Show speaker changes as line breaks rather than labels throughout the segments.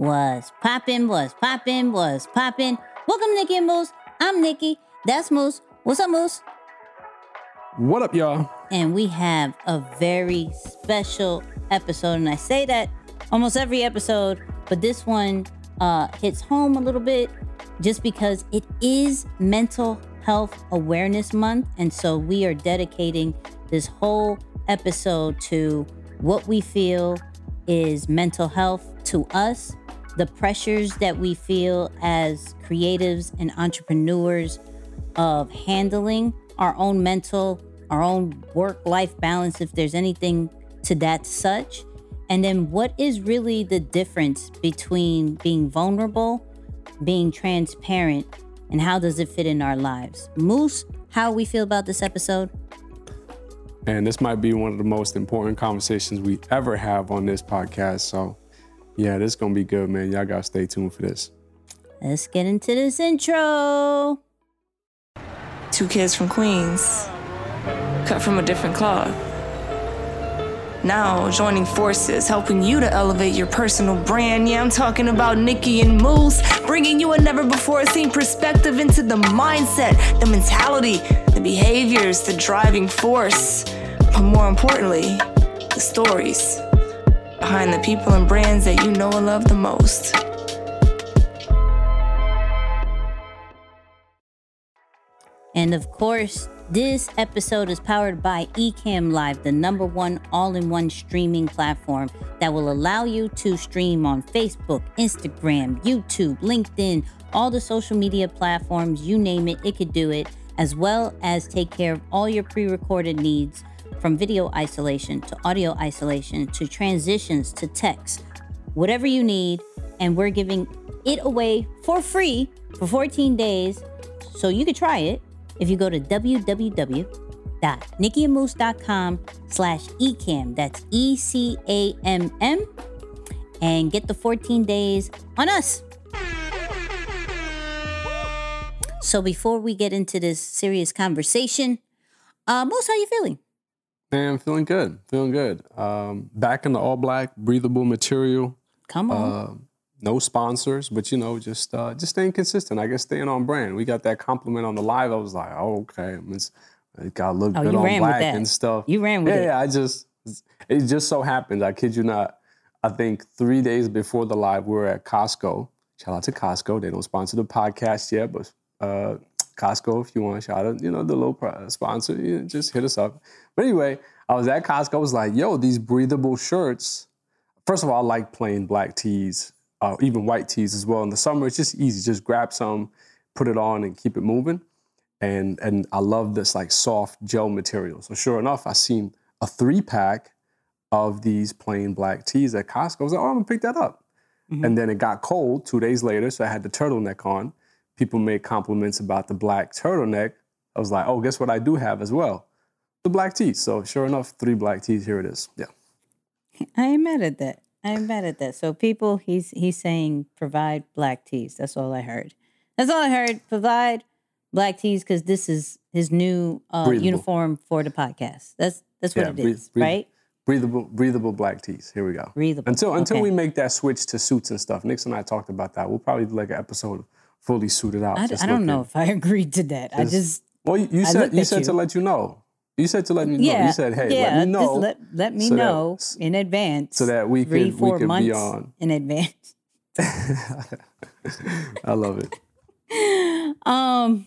Was popping, was popping, was popping. Welcome to Nicky and Moose. I'm Nicky. That's Moose. What's up, Moose?
What up, y'all?
And we have a very special episode. And I say that almost every episode, but this one uh, hits home a little bit just because it is Mental Health Awareness Month. And so we are dedicating this whole episode to what we feel is mental health to us, the pressures that we feel as creatives and entrepreneurs of handling our own mental, our own work life balance, if there's anything to that such. And then what is really the difference between being vulnerable, being transparent, and how does it fit in our lives? Moose, how we feel about this episode?
And this might be one of the most important conversations we ever have on this podcast. So, yeah, this is going to be good, man. Y'all got to stay tuned for this.
Let's get into this intro.
Two kids from Queens, cut from a different cloth. Now joining forces, helping you to elevate your personal brand. Yeah, I'm talking about Nicky and Moose, bringing you a never before seen perspective into the mindset, the mentality, the behaviors, the driving force, but more importantly, the stories behind the people and brands that you know and love the most.
And of course, this episode is powered by Ecamm Live, the number one all in one streaming platform that will allow you to stream on Facebook, Instagram, YouTube, LinkedIn, all the social media platforms, you name it, it could do it, as well as take care of all your pre recorded needs from video isolation to audio isolation to transitions to text, whatever you need. And we're giving it away for free for 14 days. So you could try it if you go to www.nickyandmoose.com slash ecamm, that's E-C-A-M-M, and get the 14 days on us. So before we get into this serious conversation, uh, Moose, how you feeling?
Man, feeling good. Feeling good. Um, back in the all black, breathable material.
Come on.
Uh, no sponsors, but you know, just uh, just staying consistent. I guess staying on brand. We got that compliment on the live. I was like, oh, okay, it's, it got to look
Oh,
good on black and stuff.
You ran with
yeah,
it.
Yeah, I just it just so happened. I kid you not. I think three days before the live, we were at Costco. Shout out to Costco. They don't sponsor the podcast yet, but uh, Costco, if you want, to shout out, you know, the low price sponsor, you know, just hit us up. But anyway, I was at Costco. I was like, yo, these breathable shirts. First of all, I like plain black tees, uh, even white tees as well. In the summer, it's just easy. Just grab some, put it on, and keep it moving. And and I love this like soft gel material. So sure enough, I seen a three pack of these plain black tees at Costco. I was like, oh, I'm gonna pick that up. And then it got cold two days later, so I had the turtleneck on. People made compliments about the black turtleneck. I was like, oh, guess what I do have as well? The black tees. So sure enough, three black tees. Here it is. Yeah.
I ain't mad at that. I ain't mad at that. So people, he's he's saying provide black teas. That's all I heard. That's all I heard. Provide black teas because this is his new uh, uniform for the podcast. That's that's what
Yeah,
it
breathe-
is,
breathe-
right?
Breathable, breathable black tees. Here we go.
Breathable.
Until until
Okay.
we make that switch to suits and stuff. Nix and I talked about that. We'll probably do like an episode fully suited out.
I, I don't know if I agreed to that. I
Just- Well, you, you said you said
you.
to let you know. You said to let me know.
yeah.
You said, hey,
yeah,
let me know.
Just let, let me
so that-
know in advance.
so that we
three
could- we could be on.
in advance.
I love it.
Um,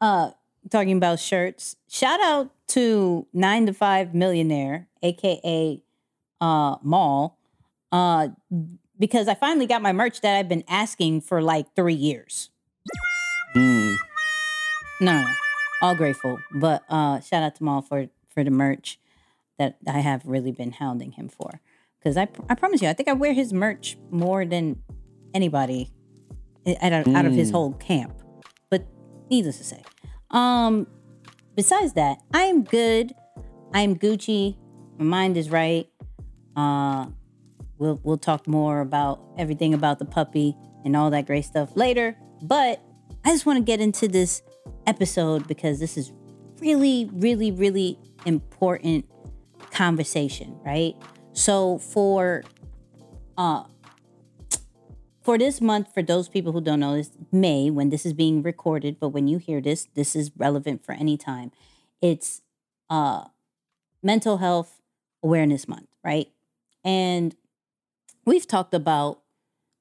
uh, talking about shirts. Shout out to Nine to Five Millionaire, aka uh Mall, uh, because I finally got my merch that I've been asking for like three years.
Mm.
No, no, no. all grateful, but uh, shout out to Mall for for the merch that I have really been hounding him for. Because I, I promise you, I think I wear his merch more than anybody out of, out of his whole camp. But needless to say, um, besides that, I am good. I am Gucci. My mind is right. Uh, we'll we'll talk more about everything about the puppy and all that great stuff later. But I just want to get into this episode because this is really, really, really important conversation, right? So for uh for this month, for those people who don't know, it's May when this is being recorded, but when you hear this, this is relevant for any time. It's uh, Mental Health Awareness Month, right? And we've talked about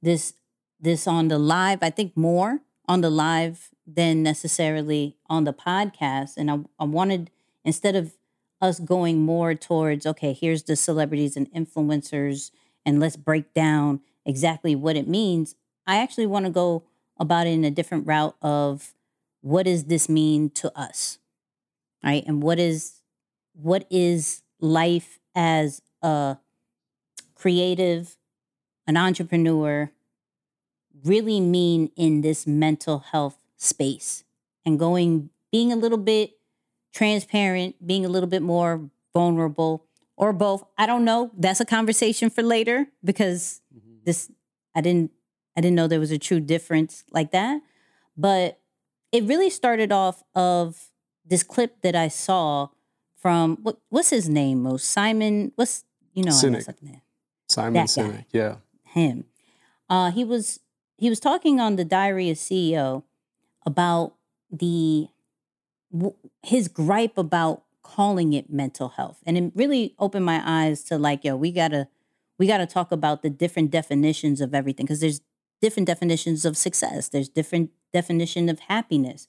this this on the live. I think more on the live than necessarily on the podcast. And I, I wanted instead of us going more towards okay, here's the celebrities and influencers, and let's break down exactly what it means. I actually want to go about it in a different route of what does this mean to us, right? And what is what is life as a creative, an entrepreneur, really mean in this mental health space and going being a little bit transparent, being a little bit more vulnerable or both. I don't know. That's a conversation for later because mm-hmm. this I didn't I didn't know there was a true difference like that. But it really started off of this clip that I saw from what what's his name? Most Simon, what's you know
Sinek. Simon Sinek, yeah.
Him. Uh he was he was talking on the Diary of CEO about the his gripe about calling it mental health. And it really opened my eyes to like yo we gotta we gotta talk about the different definitions of everything because there's different definitions of success. There's different definition of happiness.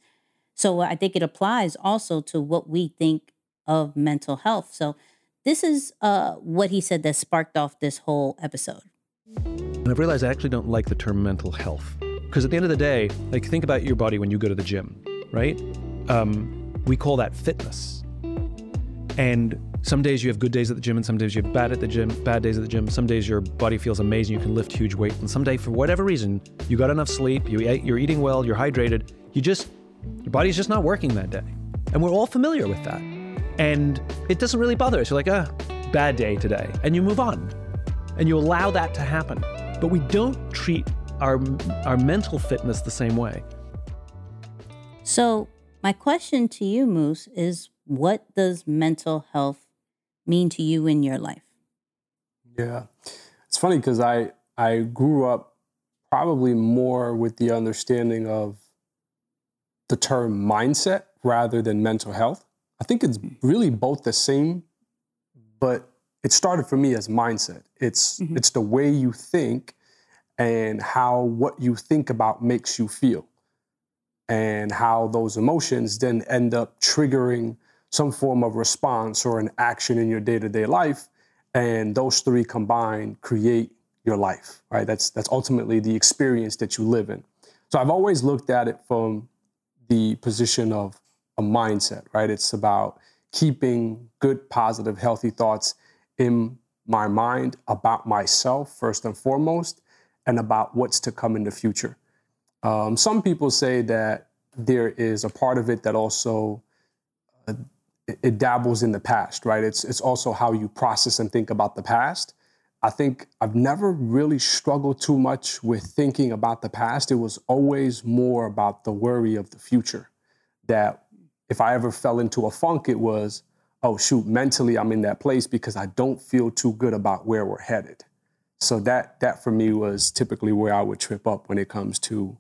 So i think it applies also to what we think of mental health. So this is uh, what he said that sparked off this whole episode
i've realized i actually don't like the term mental health because at the end of the day like think about your body when you go to the gym right um, we call that fitness. And some days you have good days at the gym, and some days you have bad at the gym, bad days at the gym. Some days your body feels amazing, you can lift huge weight, and some day for whatever reason you got enough sleep, you you're eating well, you're hydrated, you just your body's just not working that day, and we're all familiar with that, and it doesn't really bother us. You're like, ah, bad day today, and you move on, and you allow that to happen. But we don't treat our our mental fitness the same way.
So my question to you, Moose, is what does mental health mean to you in your life?
Yeah. It's funny because I I grew up probably more with the understanding of the term mindset rather than mental health. I think it's really both the same, but it started for me as mindset. It's mm-hmm. it's the way you think and how what you think about makes you feel. And how those emotions then end up triggering some form of response or an action in your day-to-day life. And those three combined create your life right? That's that's ultimately the experience that you live in. So i've always looked at it from the position of a mindset right? It's about keeping good positive healthy thoughts in my mind about myself first and foremost and about what's to come in the future um, some people say that there is a part of it that also uh, it dabbles in the past, right? It's it's also how you process and think about the past. I think I've never really struggled too much with thinking about the past. It was always more about the worry of the future. That if I ever fell into a funk, it was, oh shoot, mentally I'm in that place because I don't feel too good about where we're headed. So that that for me was typically where I would trip up when it comes to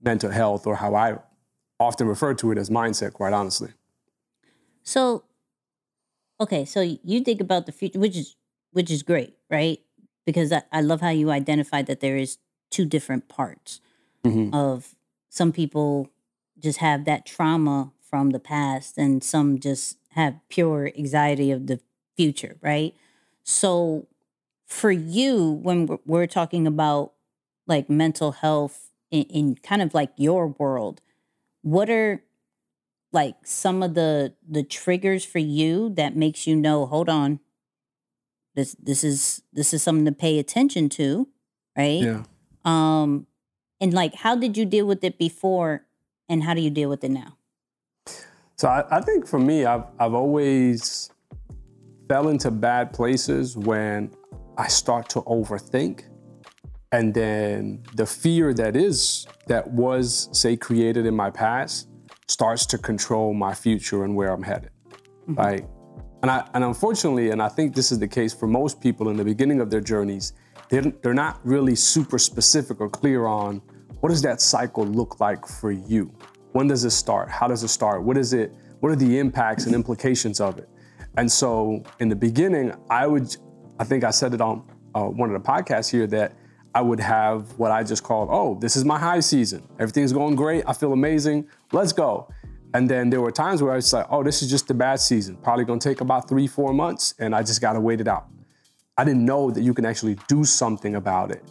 mental health or how I often refer to it as mindset, quite honestly.
So, okay, so you think about the future, which is which is great, right? Because I, I love how you identified that there is two different parts mm-hmm. of some people just have that trauma from the past and some just have pure anxiety of the future, right? So for you, when we're, we're talking about like mental health in, in kind of like your world, what are like some of the the triggers for you that makes you know, hold on, this this is this is something to pay attention to, right?
Yeah.
Um, and like, how did you deal with it before, and how do you deal with it now?
So I, I think for me, I've I've always fell into bad places when I start to overthink and then the fear that is that was say created in my past starts to control my future and where i'm headed mm-hmm. right and I and unfortunately and i think this is the case for most people in the beginning of their journeys they're, they're not really super specific or clear on what does that cycle look like for you? When does this start? How does it start? What is it? What are the impacts and implications of it? And so in the beginning, I would, I think I said it on uh, one of the podcasts here that I would have what I just called, oh, this is my high season. Everything's going great. I feel amazing. Let's go. And then there were times where I was like, oh, this is just the bad season. Probably gonna take about three, four months, and I just gotta wait it out. I didn't know that you can actually do something about it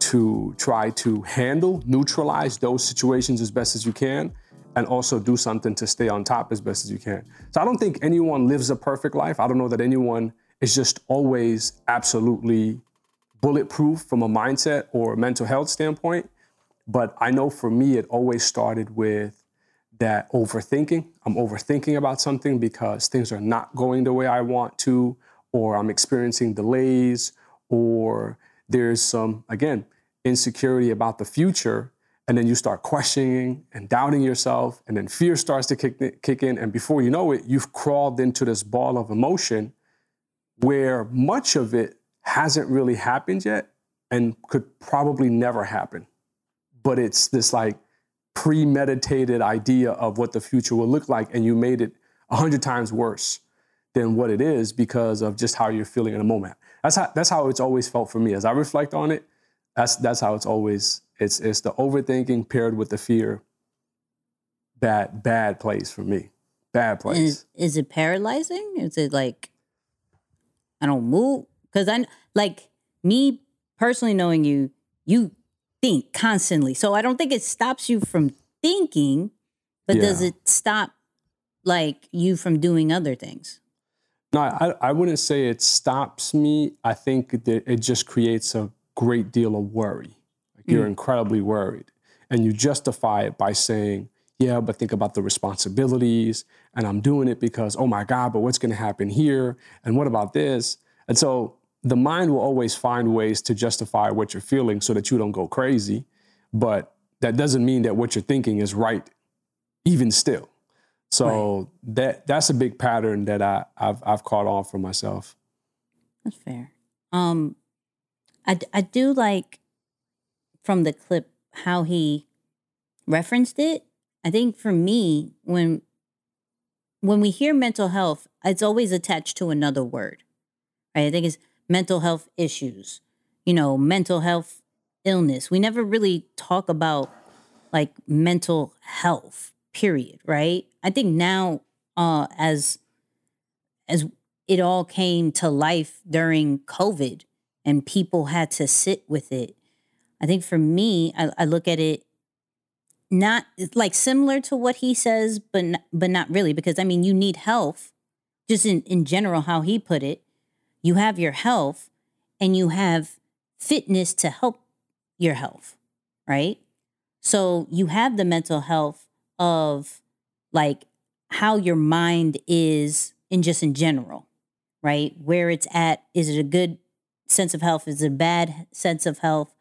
to try to handle, neutralize those situations as best as you can, and also do something to stay on top as best as you can. So I don't think anyone lives a perfect life. I don't know that anyone is just always absolutely bulletproof from a mindset or mental health standpoint. But I know for me, it always started with that overthinking. I'm overthinking about something because things are not going the way I want to, or I'm experiencing delays, or there's some, again, insecurity about the future. And then you start questioning and doubting yourself, and then fear starts to kick, kick in. And before you know it, you've crawled into this ball of emotion where much of it hasn't really happened yet and could probably never happen. But it's this like premeditated idea of what the future will look like, and you made it a hundred times worse than what it is because of just how you're feeling in a moment. That's how that's how it's always felt for me. As I reflect on it, that's that's how it's always it's it's the overthinking paired with the fear. Bad bad place for me. Bad place.
Is, is it paralyzing? Is it like I don't move? Because I like me personally knowing you, you think constantly. So I don't think it stops you from thinking, but does it stop like you from doing other things?
No, I, I wouldn't say it stops me. I think that it just creates a great deal of worry. Like you're incredibly worried. And you justify it by saying, yeah, but think about the responsibilities. And I'm doing it because, oh my God, but what's going to happen here? And what about this? And so the mind will always find ways to justify what you're feeling so that you don't go crazy. But that doesn't mean that what you're thinking is right, even still. So that that's a big pattern that I, I've I've caught on for myself.
That's fair. Um, I, I do like from the clip how he referenced it. I think for me, when when we hear mental health, it's always attached to another word. Right? I think it's mental health issues, you know, mental health illness. We never really talk about like mental health, period, right? I think now uh as as it all came to life during COVID and people had to sit with it. I think for me, I, I look at it not like similar to what he says, but n- but not really because I mean you need health, just in in general how he put it. You have your health, and you have fitness to help your health, right? So you have the mental health of like how your mind is in just in general, right? Where it's at. Is it a good sense of health? Is a bad sense of health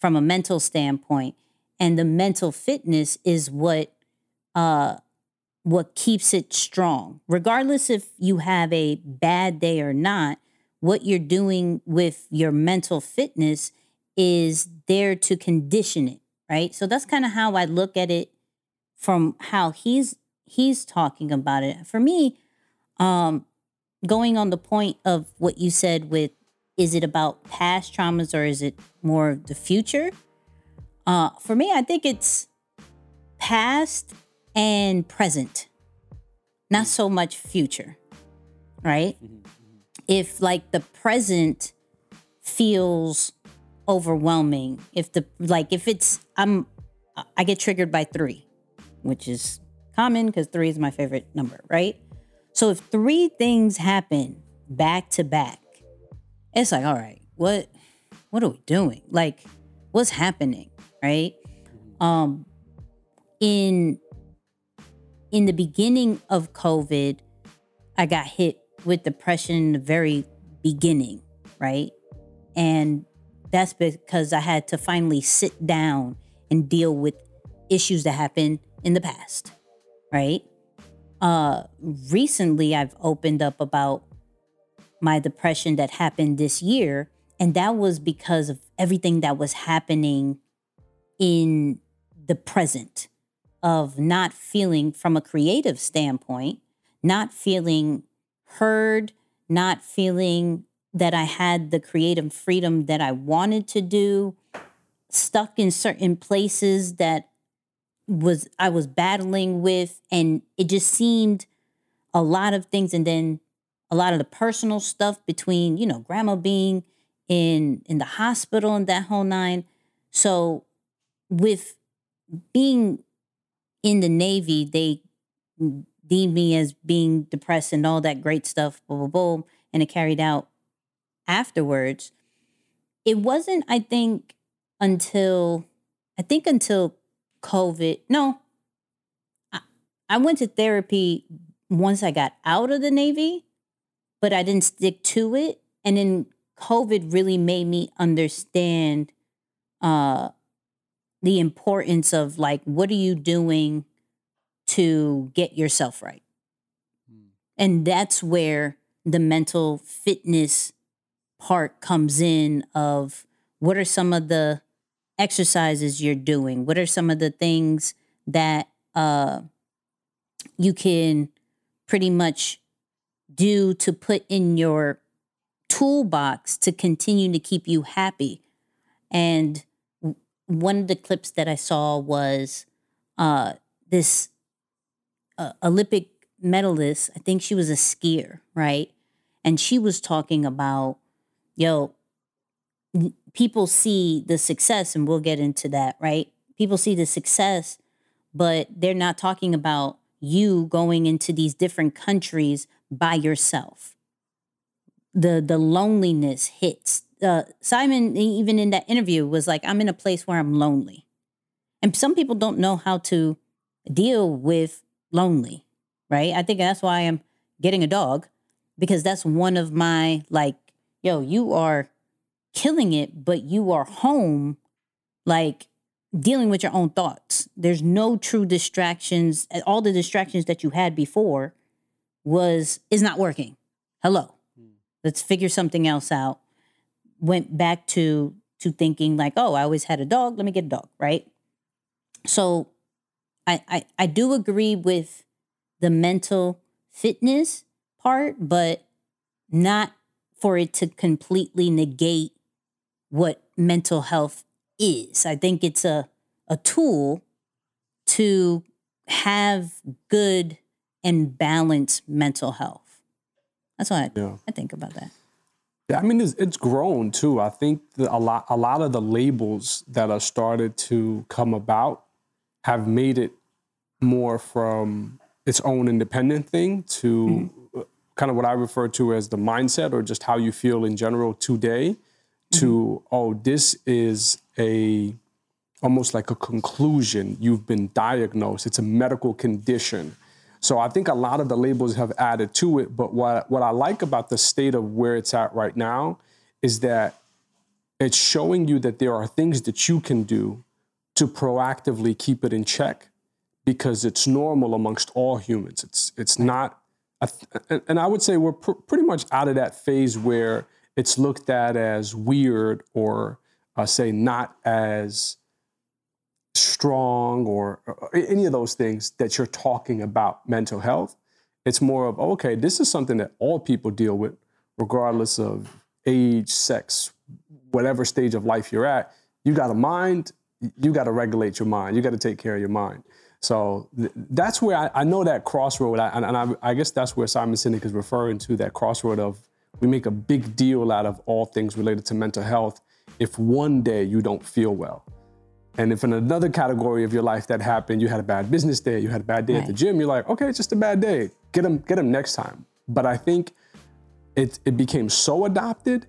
from a mental standpoint? And the mental fitness is what uh what keeps it strong. Regardless if you have a bad day or not, what you're doing with your mental fitness is there to condition it, right? So that's kind of how I look at it from how he's he's talking about it. For me, um going on the point of what you said with is it about past traumas or is it more of the future? Uh for me, I think it's past and present. Not mm. so much future. Right? Mm-hmm, mm-hmm. If like the present feels overwhelming, if the like if it's I'm I get triggered by 3, which is common because 3 is my favorite number, right? So if three things happen back to back, it's like, all right, what what are we doing? Like, what's happening? Right? Um in in the beginning of COVID, I got hit with depression in the very beginning, right? And that's because I had to finally sit down and deal with issues that happened in the past, right? uh recently I've opened up about my depression that happened this year and that was because of everything that was happening in the present of not feeling from a creative standpoint, not feeling heard, not feeling that I had the creative freedom that I wanted to do, stuck in certain places that was I was battling with and it just seemed a lot of things and then a lot of the personal stuff between, you know, grandma being in in the hospital and that whole nine. So with being in the Navy, they deemed me as being depressed and all that great stuff, blah, blah, blah. and it carried out afterwards. It wasn't, I think, until I think until COVID. No, I, I went to therapy once I got out of the Navy, but I didn't stick to it. And then COVID really made me understand uh, the importance of like, what are you doing to get yourself right? And that's where the mental fitness part comes in of what are some of the exercises you're doing? What are some of the things that uh, you can pretty much do to put in your toolbox to continue to keep you happy? And one of the clips that I saw was uh, this uh, Olympic medalist. I think she was a skier, right? And she was talking about, yo, people see the success, and we'll get into that, right? People see the success, but they're not talking about you going into these different countries by yourself. The the loneliness hits. Uh, Simon, even in that interview, was like, "I'm in a place where I'm lonely," and some people don't know how to deal with lonely, right? I think that's why I'm getting a dog because that's one of my like, yo, you are killing it, but you are home, like dealing with your own thoughts. There's no true distractions. All the distractions that you had before was is not working. Hello. Hmm. Let's figure something else out. Went back to to thinking like, oh, I always had a dog, let me get a dog, right? So I I, I do agree with the mental fitness part, but not for it to completely negate what mental health is. I think it's a a tool to have good and balanced mental health. That's what I,
Yeah.
I think about that.
Yeah, I mean, it's, it's grown too. I think a lot, a lot of the labels that are started to come about have made it more from its own independent thing to uh, kind of what I refer to as the mindset or just how you feel in general today. To mm-hmm. oh, this is a almost like a conclusion. You've been diagnosed. It's a medical condition. So I think a lot of the labels have added to it. But what, what I like about the state of where it's at right now is that it's showing you that there are things that you can do to proactively keep it in check because it's normal amongst all humans. It's, it's not, a and I would say we're pr- pretty much out of that phase where it's looked at as weird or uh, say not as strong or, or any of those things that you're talking about mental health. It's more of, okay, this is something that all people deal with, regardless of age, sex, whatever stage of life you're at. You got a mind, you got to regulate your mind, you got to take care of your mind. So th- that's where I, I know that crossroad, I, and, and I, I guess that's where Simon Sinek is referring to that crossroad of we make a big deal out of all things related to mental health if one day you don't feel well. And if in another category of your life that happened, you had a bad business day, you had a bad day at the gym, you're like, okay, it's just a bad day. Get them, get them next time. But I think it, it became so adopted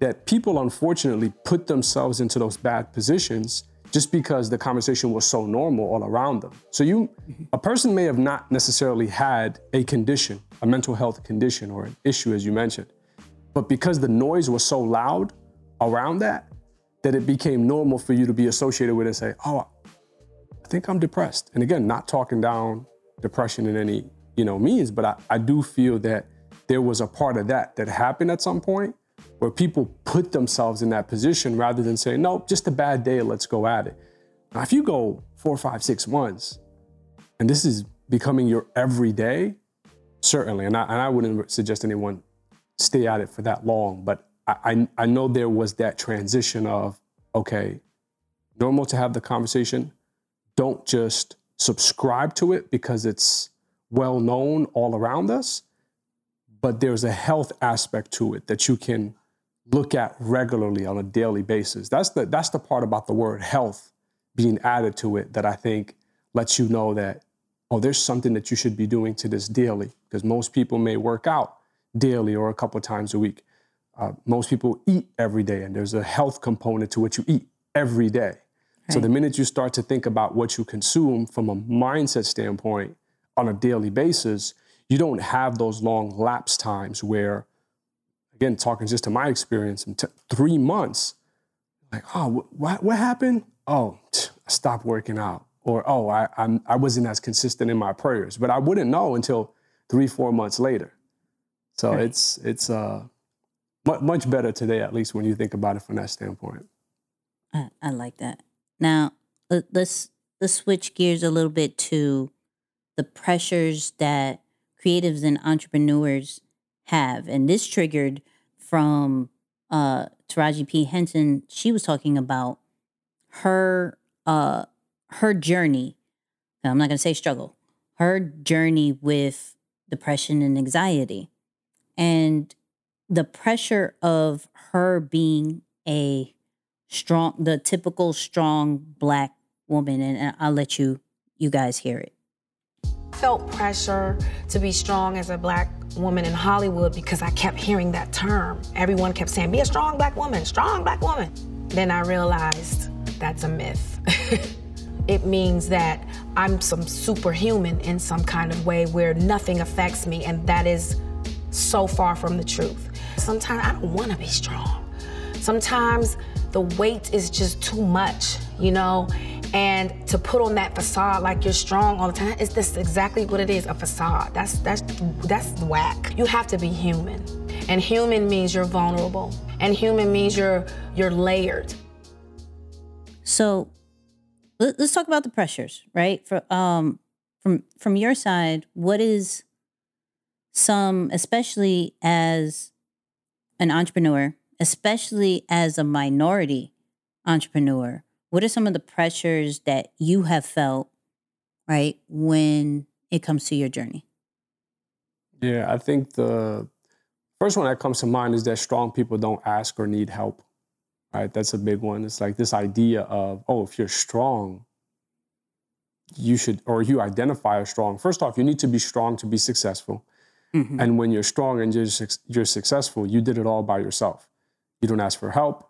that people unfortunately put themselves into those bad positions just because the conversation was so normal all around them. So you, mm-hmm. a person may have not necessarily had a condition, a mental health condition or an issue, as you mentioned, but because the noise was so loud around that, that it became normal for you to be associated with it and say, oh, I think I'm depressed. And again, not talking down depression in any, you know, means, but I, I do feel that there was a part of that that happened at some point where people put themselves in that position rather than saying, nope, just a bad day, let's go at it. Now, if you go four, five, six months, and this is becoming your everyday, certainly, and I, and I wouldn't suggest anyone stay at it for that long, but I, I, I know there was that transition of, okay, normal to have the conversation. Don't just subscribe to it because it's well known all around us, but there's a health aspect to it that you can look at regularly on a daily basis. That's the that's the part about the word health being added to it that I think lets you know that oh there's something that you should be doing to this daily because most people may work out daily or a couple times a week. Uh, most people eat every day and there's a health component to what you eat every day. So the minute you start to think about what you consume from a mindset standpoint on a daily basis, you don't have those long lapse times where, again, talking just to my experience, in t- three months, like, oh, what, what happened? Oh, I stopped working out. Or, oh, I, I'm, I wasn't as consistent in my prayers. But I wouldn't know until three, four months later. So
Right.
it's, it's uh, much better today, at least when you think about it from that standpoint.
I, I like that. Now let, let's let's switch gears a little bit to the pressures that creatives and entrepreneurs have, and this triggered from uh, Taraji P Henson. She was talking about her uh, her journey. I'm not going to say struggle. Her journey with depression and anxiety, and the pressure of her being a strong the typical strong black woman and I'll let you you guys hear it.
felt pressure to be strong as a black woman in Hollywood because I kept hearing that term. Everyone kept saying, be a strong black woman, strong black woman. Then I realized that's a myth. it means that I'm some superhuman in some kind of way where nothing affects me, and that is so far from the truth. Sometimes I don't want to be strong. Sometimes the weight is just too much, you know? And to put on that facade like you're strong all the time, it's this exactly what it is, a facade. That's that's that's whack. You have to be human. And human means you're vulnerable. And human means you're you're layered.
So let, let's talk about the pressures, right? For um from from your side, what is some especially as an entrepreneur, especially as a minority entrepreneur, what are some of the pressures that you have felt, right, when it comes to your journey?
Yeah, I think the first one that comes to mind is that strong people don't ask or need help. Right? That's a big one. It's like this idea of, oh, if you're strong, you should, or you identify as strong. First off, you need to be strong to be successful. Mm-hmm. And when you're strong and you're, suc- you're successful, you did it all by yourself. You don't ask for help.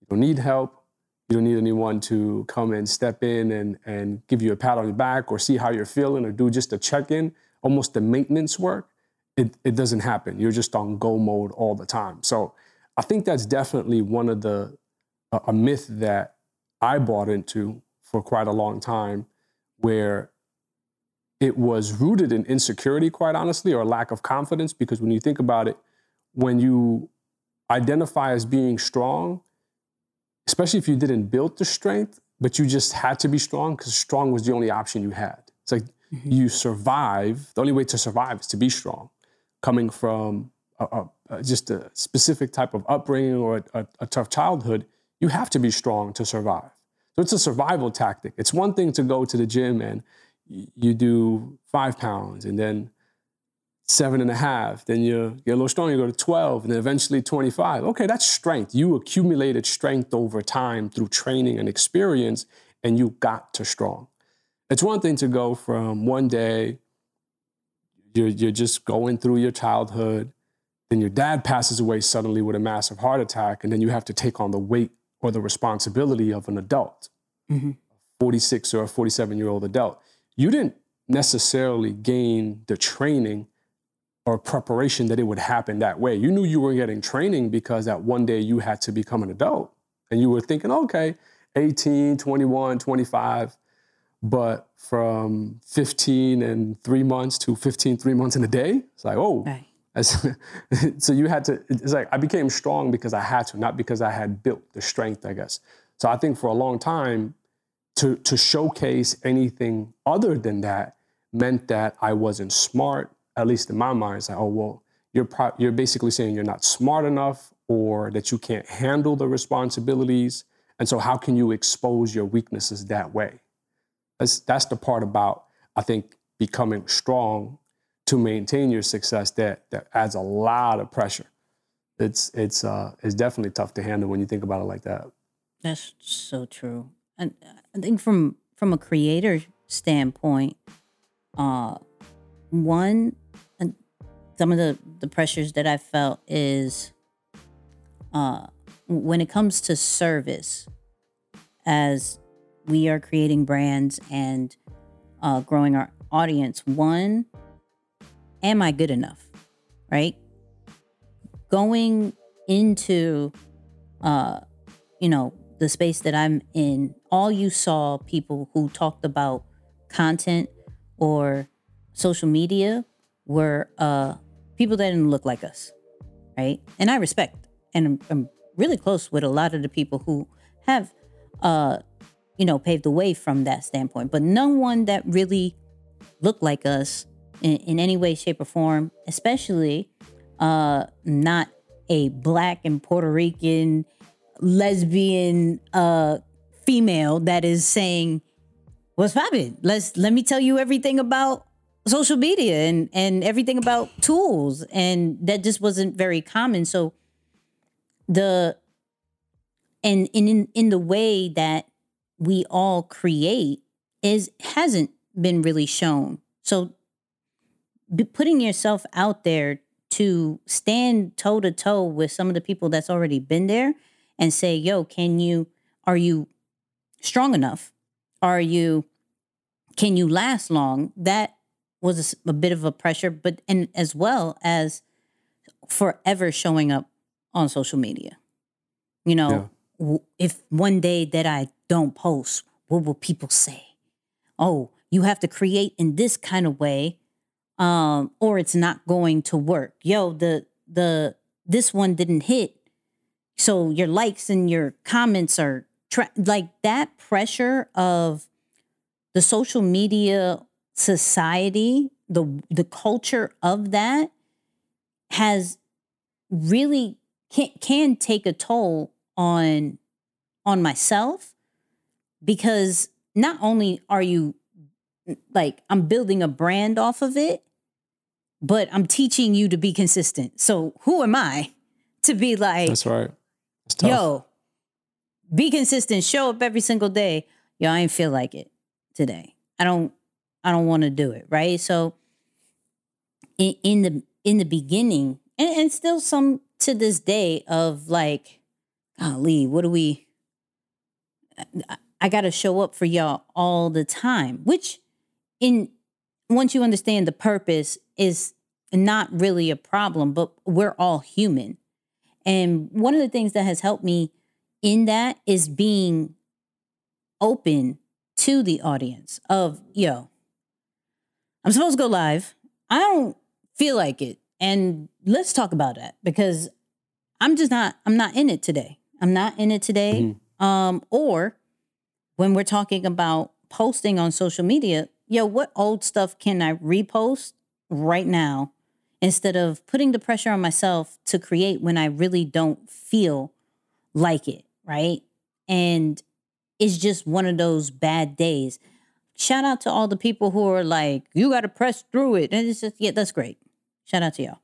You don't need help. You don't need anyone to come and step in and, and give you a pat on the back or see how you're feeling or do just a check in, almost the maintenance work. It, it doesn't happen. You're just on go mode all the time. So I think that's definitely one of the, a, a myth that I bought into for quite a long time where it was rooted in insecurity, quite honestly, or lack of confidence. Because when you think about it, when you identify as being strong, especially if you didn't build the strength, but you just had to be strong because strong was the only option you had. It's like mm-hmm. you survive. The only way to survive is to be strong, coming from a, a, just a specific type of upbringing or a, a, tough childhood. You have to be strong to survive. So it's a survival tactic. It's one thing to go to the gym and you do five pounds and then seven and a half, then you get a little stronger, you go to 12, and then eventually 25. Okay, that's strength. You accumulated strength over time through training and experience, and you got to strong. It's one thing to go from one day, you're, you're just going through your childhood, then your dad passes away suddenly with a massive heart attack, and then you have to take on the weight or the responsibility of an adult, mm-hmm. 46 or a 47 year old adult. You didn't necessarily gain the training or preparation that it would happen that way. You knew you were getting training because that one day you had to become an adult. And you were thinking, okay, 18, 21, 25. But from 15 and three months to 15, three months in a day, it's like, oh,
Right.
So you had to. It's like I became strong because I had to, not because I had built the strength. I guess. So I think for a long time, to to showcase anything other than that meant that I wasn't smart. At least in my mind, it's like, oh well, you're pro- you're basically saying you're not smart enough, or that you can't handle the responsibilities. And so, how can you expose your weaknesses that way? That's that's the part about I think becoming strong to maintain your success that that adds a lot of pressure. It's it's uh it's definitely tough to handle when you think about it like that.
That's so true. And I think from from a creator standpoint, uh, one, some of the the pressures that I felt is, uh, when it comes to service, as we are creating brands and uh, growing our audience. One, am I good enough? Right? Going into, uh, you know, the space that I'm in, all you saw people who talked about content or social media were uh, people that didn't look like us, right? And I respect and I'm, I'm really close with a lot of the people who have, uh, you know, paved the way from that standpoint. But no one that really looked like us in, in any way, shape, or form, especially uh, not a black and Puerto Rican lesbian uh female that is saying what's poppin'? Let's let me tell you everything about social media and and everything about tools. And that just wasn't very common. So the and in in the way that we all create is hasn't been really shown. So putting yourself out there to stand toe to toe with some of the people that's already been there and say, yo, can you, are you strong enough? Are you, can you last long? That was a, a bit of a pressure, but, and as well as forever showing up on social media. You know, yeah. if one day that I don't post, what will people say? Oh, you have to create in this kind of way, um, or it's not going to work. Yo, the the this one didn't hit so your likes and your comments are tra- like that pressure of the social media society, the the culture of that has really can can take a toll on on myself because not only are you like I'm building a brand off of it, but I'm teaching you to be consistent. So who am I to be like
That's right.
Yo, be consistent. Show up every single day. Yo, I ain't feel like it today. I don't. I don't want to do it. Right. So, in, in the in the beginning, and, and still some to this day of like, golly, what do we? I, I got to show up for y'all all the time. Which, in once you understand the purpose, is not really a problem. But we're all human and one of the things that has helped me in that is being open to the audience of, yo, I'm supposed to go live. I don't feel like it. And let's talk about that because I'm just not, I'm not in it today. I'm not in it today. Mm-hmm. Um, or when we're talking about posting on social media, yo, what old stuff can I repost right now instead of putting the pressure on myself to create when I really don't feel like it, right? And it's just one of those bad days. Shout out to all the people who are like, you got to press through it. And it's just, yeah, that's great. Shout out to y'all.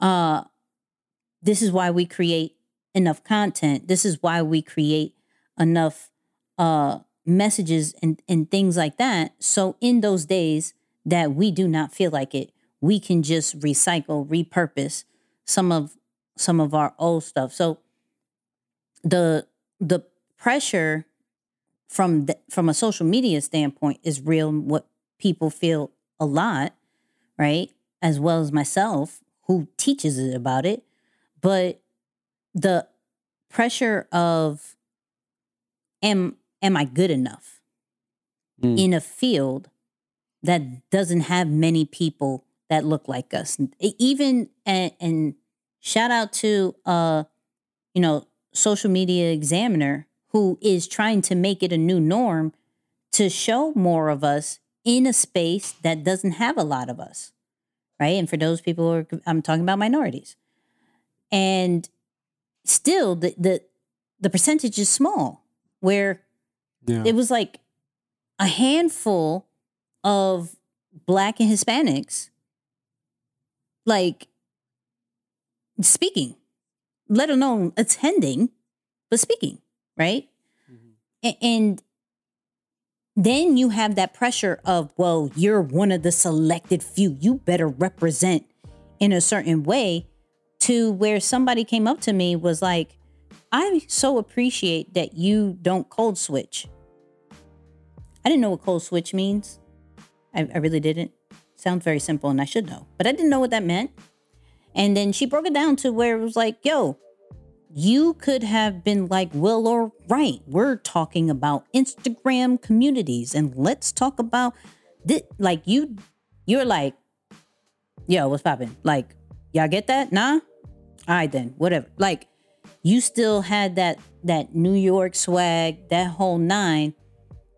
Uh, this is why we create enough content. This is why we create enough uh, messages and, and things like that. So in those days that we do not feel like it, we can just recycle, repurpose some of some of our old stuff. So the the pressure from the, from a social media standpoint is real. What people feel a lot, right? As well as myself, who teaches it about it, but the pressure of am am I good enough mm. in a field that doesn't have many people that look like us. Even and, and shout out to uh, you know, social media examiner who is trying to make it a new norm to show more of us in a space that doesn't have a lot of us. Right. And for those people who are I'm talking about minorities. And still the the the percentage is small where
Yeah.
it was like a handful of black and hispanics like speaking let alone attending but speaking right mm-hmm. A- and then you have that pressure of well you're one of the selected few you better represent in a certain way to where somebody came up to me was like i so appreciate that you don't code switch I didn't know what code switch means. I, I really didn't. Sounds very simple and I should know, but I didn't know what that meant. And then she broke it down to where it was like, yo, you could have been like Will or Right. We're talking about Instagram communities and let's talk about this. Like you, you're like, yo, what's popping? Like, y'all get that? Nah? All right then, whatever. Like, you still had that that New York swag, that whole nine.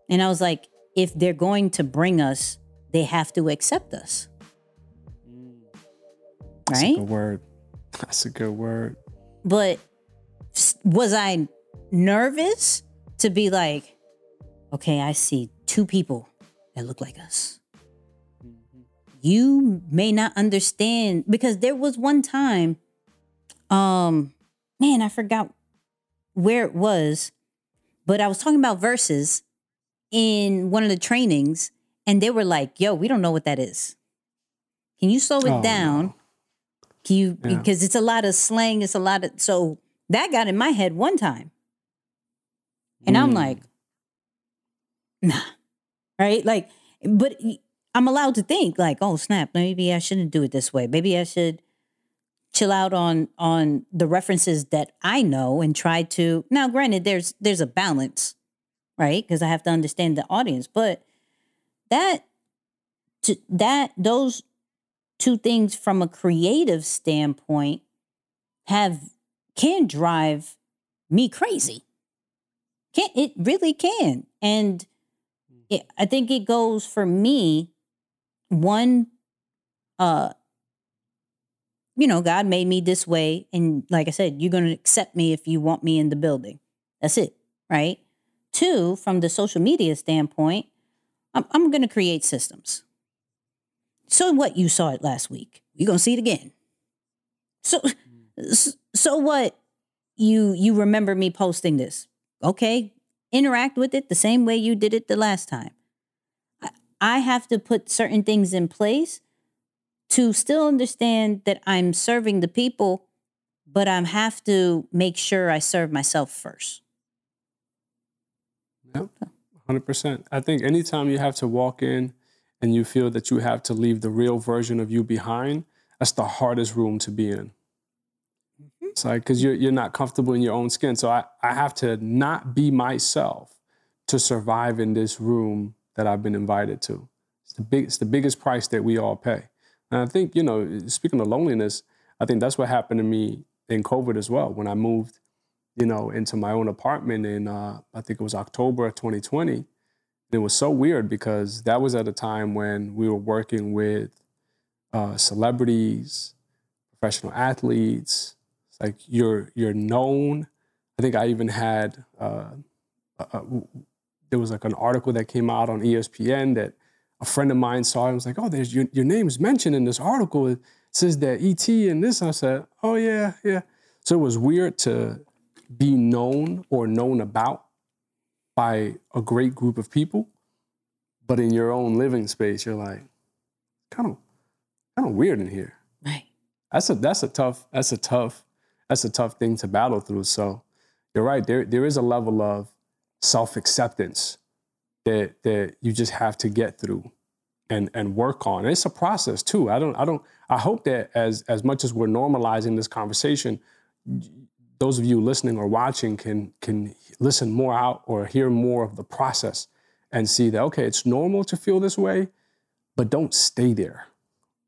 And I was like, if they're going to bring us, they have to accept us.
That's a
Right?
good word. That's a good word.
But was I nervous to be like, okay, I see two people that look like us? You may not understand because there was one time, um, man, I forgot where it was, but I was talking about verses in one of the trainings, and they were like, yo, we don't know what that is. Can you slow it
Oh,
down? You
Yeah.
because it's a lot of slang, it's a lot of so that got in my head one time. And I'm
Mm.
like, nah. Right? Like, but I'm allowed to think, like, oh snap, maybe I shouldn't do it this way. Maybe I should chill out on on the references that I know and try to now granted there's there's a balance, right? Because I have to understand the audience, but that to that those two things from a creative standpoint have can drive me crazy. Can it really can. And it, I think it goes for me one uh you know, God made me this way and like I said, you're going to accept me if you want me in the building. That's it, right? Two, from the social media standpoint, I'm, I'm going to create systems. So what? You saw it last week. You're gonna see it again. So, so what? You you remember me posting this? Okay, interact with it the same way you did it the last time. I, have to put certain things in place to still understand that I'm serving the people, but I have to make sure I serve myself first.
Yep, hundred percent. I think anytime you have to walk in and you feel that you have to leave the real version of you behind, that's the hardest room to be in. It's like because you're you're not comfortable in your own skin. So I, I have to not be myself to survive in this room that I've been invited to. It's the big it's the biggest price that we all pay. And I think, you know, speaking of loneliness, I think that's what happened to me in COVID as well. When I moved, you know, into my own apartment in uh, I think it was October of 2020. It was so weird because that was at a time when we were working with uh, celebrities, professional athletes. It's like you're you're known. I think I even had uh, there was like an article that came out on ESPN that a friend of mine saw and was like, "Oh, there's your your name's mentioned in this article. It says that ET and this." I said, "Oh yeah, yeah." So it was weird to be known or known about by a great group of people, but in your own living space, you're like, kind of, kind of weird in here.
Right.
That's a that's a tough that's a tough that's a tough thing to battle through. So you're right. There there is a level of self acceptance that that you just have to get through and and work on. And It's a process too. I don't I don't I hope that as as much as we're normalizing this conversation, those of you listening or watching can can listen more out or hear more of the process and see that okay, it's normal to feel this way, but don't stay there.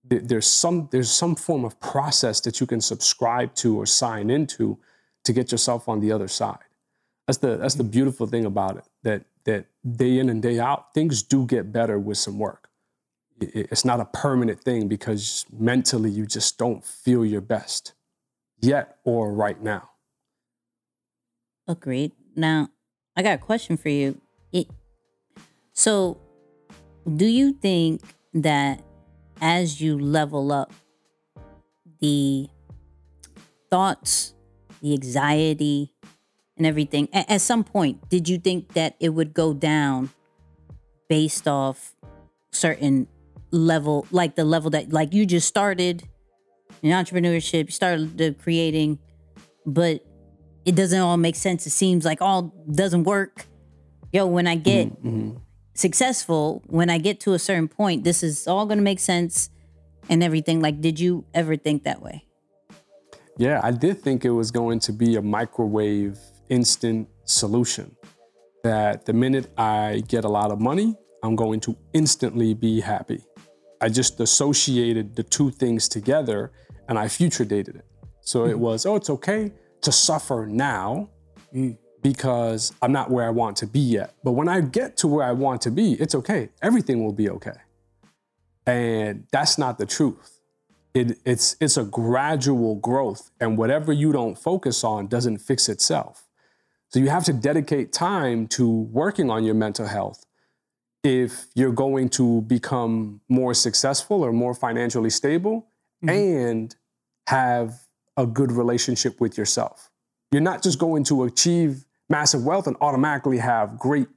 there's some there's some form of process that you can subscribe to or sign into to get yourself on the other side. That's the that's the beautiful thing about it. That that day in and day out, things do get better with some work. It's not a permanent thing because mentally you just don't feel your best yet or right now.
Agreed. Now, I got a question for you. It, so, do you think that as you level up, the thoughts, the anxiety, and everything, a- at some point, did you think that it would go down based off certain level, like the level that, like you just started in entrepreneurship, you started the creating, but it doesn't all make sense. It seems like all doesn't work. Yo, when I get mm-hmm. successful, when I get to a certain point, this is all gonna make sense and everything. Like, did you ever think that way?
Yeah, I did think it was going to be a microwave instant solution. That the minute I get a lot of money, I'm going to instantly be happy. I just associated the two things together and I future dated it. So it mm-hmm. was, oh, it's okay to suffer now mm. because I'm not where I want to be yet. But when I get to where I want to be, it's okay. Everything will be okay. And that's not the truth it, it's it's a gradual growth and whatever you don't focus on doesn't fix itself so you have to dedicate time to working on your mental health if you're going to become more successful or more financially stable mm-hmm. and have a good relationship with yourself you're not just going to achieve massive wealth and automatically have great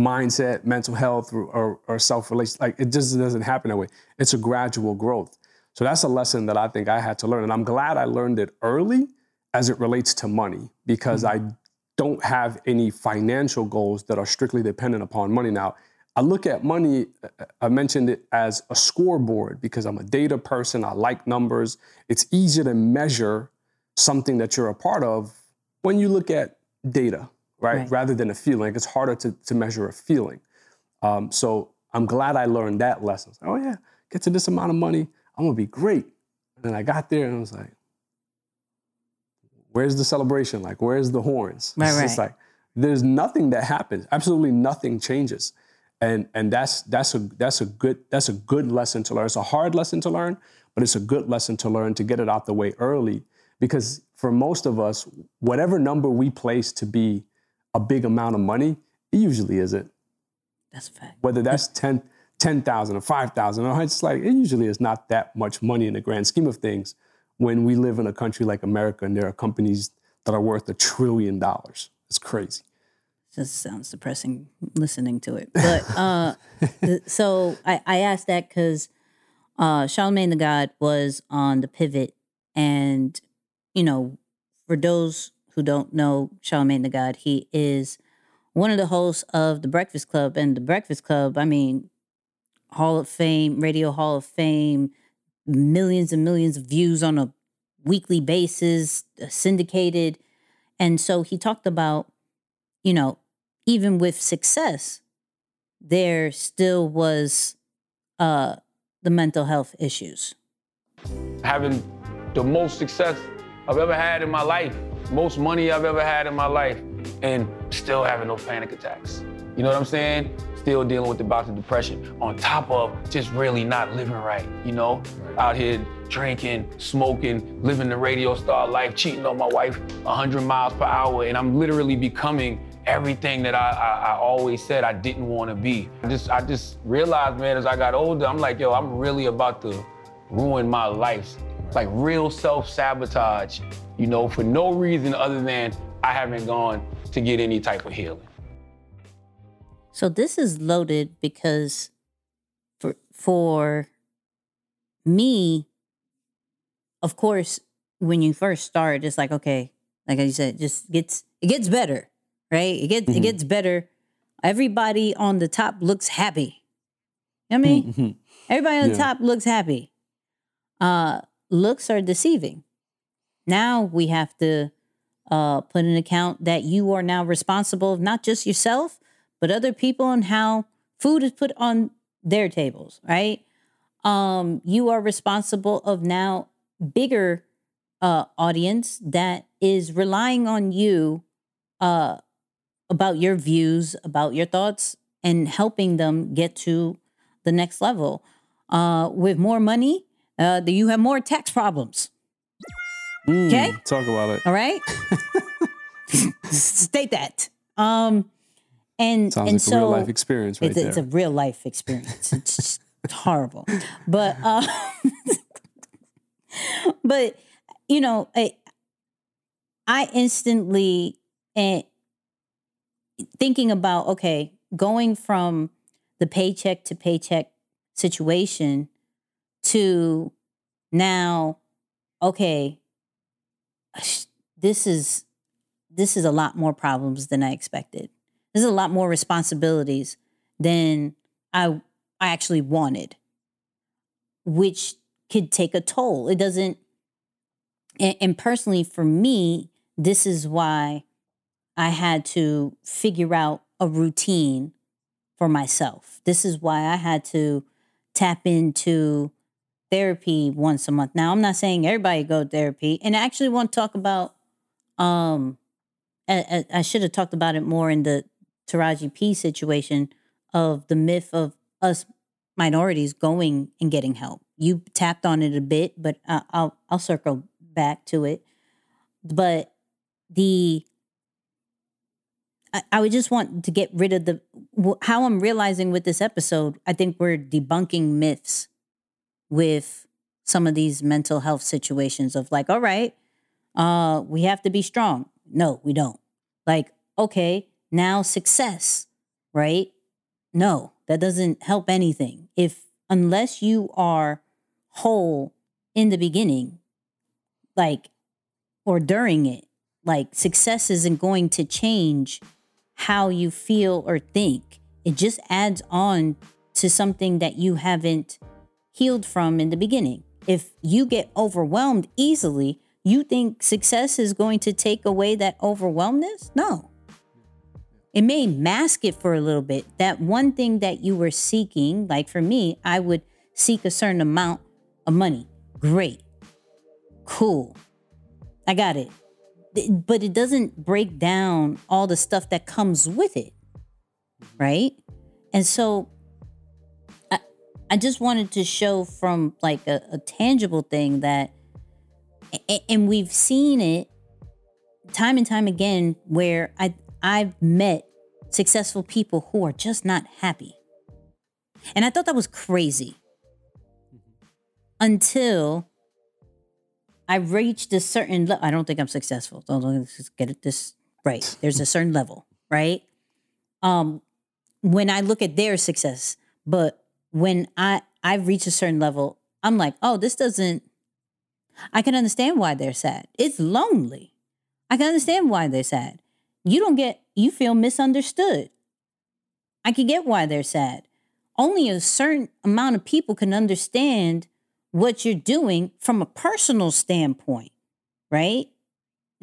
mindset mental health or, or, or self-relation like it just doesn't happen that way it's a gradual growth so that's a lesson that I think I had to learn. And I'm glad I learned it early as it relates to money because mm-hmm. I don't have any financial goals that are strictly dependent upon money. Now, I look at money, I mentioned it as a scoreboard because I'm a data person. I like numbers. It's easier to measure something that you're a part of when you look at data, right?
Right.
Rather than a feeling. It's harder to, to measure a feeling. Um, so I'm glad I learned that lesson. Like, oh yeah, get to this amount of money, I'm gonna be great. And then I got there and I was like, where's the celebration? Like, where's the horns?
Right,
it's
right.
like there's nothing that happens. Absolutely nothing changes. And and that's that's a that's a good that's a good lesson to learn. It's a hard lesson to learn, but it's a good lesson to learn to get it out the way early. Because for most of us, whatever number we place to be a big amount of money, it usually isn't
That's a fact.
whether that's 10 10,000 or 5,000 or it's like it usually is not that much money in the grand scheme of things when we live in a country like America and there are companies that are worth a trillion dollars. It's crazy.
Just sounds depressing listening to it. But uh th- so I, I asked that because uh Charlemagne the God was on the pivot and you know, for those who don't know Charlemagne the God, he is one of the hosts of the Breakfast Club. And the Breakfast Club, I mean, Hall of Fame, Radio Hall of Fame, millions and millions of views on a weekly basis, uh, syndicated. And so he talked about, you know, even with success, there still was uh the mental health issues.
having the most success I've ever had in my life, most money I've ever had in my life, and still having no panic attacks. You know what I'm saying? Still dealing with the bouts of depression, on top of just really not living right, you know? Out here drinking, smoking, living the radio star life, cheating on my wife 100 miles per hour, and I'm literally becoming everything that I, I, I always said I didn't want to be. I just, I just realized, man, as I got older, I'm like, yo, I'm really about to ruin my life. Like real self-sabotage, you know, for no reason other than I haven't gone to get any type of healing.
So this is loaded because for for me, of course, when you first start, it's like okay, like I said, just gets it gets better, right? It gets it gets better. Everybody on the top looks happy. You know I mean, everybody on the top looks happy. Uh, looks are deceiving. Now we have to uh, put an account that you are now responsible of not just yourself, but other people and how food is put on their tables, right? um, you are responsible of now bigger uh, audience that is relying on you uh, about your views, about your thoughts, and helping them get to the next level. Uh, with more money, uh, you have more tax problems. Okay,
Mm, Talk about it.
all right. State that. Um, and
Sounds
and
like
so
a real life experience right
it's,
there.
it's a real life experience. It's just horrible, but uh, but you know, I, I instantly and thinking about okay, going from the paycheck to paycheck situation to now, okay, this is this is a lot more problems than I expected. This is a lot more responsibilities than I I actually wanted, which could take a toll. It doesn't. And, and personally, for me, this is why I had to figure out a routine for myself. This is why I had to tap into therapy once a month. Now, I'm not saying everybody go therapy, and I actually want to talk about. Um, I, I, should have talked about it more in the Taraji P situation of the myth of us minorities going and getting help. You tapped on it a bit, but I'll I'll circle back to it. But the I, would just want to get rid of the how I'm realizing with this episode. I think we're debunking myths with some of these mental health situations of like, all right, uh, we have to be strong. No, we don't. Like, okay, now success, right? No, that doesn't help anything. If unless you are whole in the beginning, like, or during it, like success isn't going to change how you feel or think. It just adds on to something that you haven't healed from in the beginning. If you get overwhelmed easily, you think success is going to take away that overwhelmness? No. It may mask it for a little bit. That one thing that you were seeking, like for me, I would seek a certain amount of money. Great. Cool. I got it. But it doesn't break down all the stuff that comes with it. Mm-hmm. Right? And so I, I just wanted to show from like a, a tangible thing that and we've seen it time and time again where I I've met successful people who are just not happy. And I thought that was crazy. Mm-hmm. Until I reached a certain level. I don't think I'm successful. Let's get it this right. There's a certain level, right? Um, when I look at their success, but when I I've reached a certain level, I'm like, oh, this doesn't. I can understand why they're sad. It's lonely. I can understand why they're sad. You don't get. You feel misunderstood. I can get why they're sad. Only a certain amount of people can understand what you're doing from a personal standpoint, right?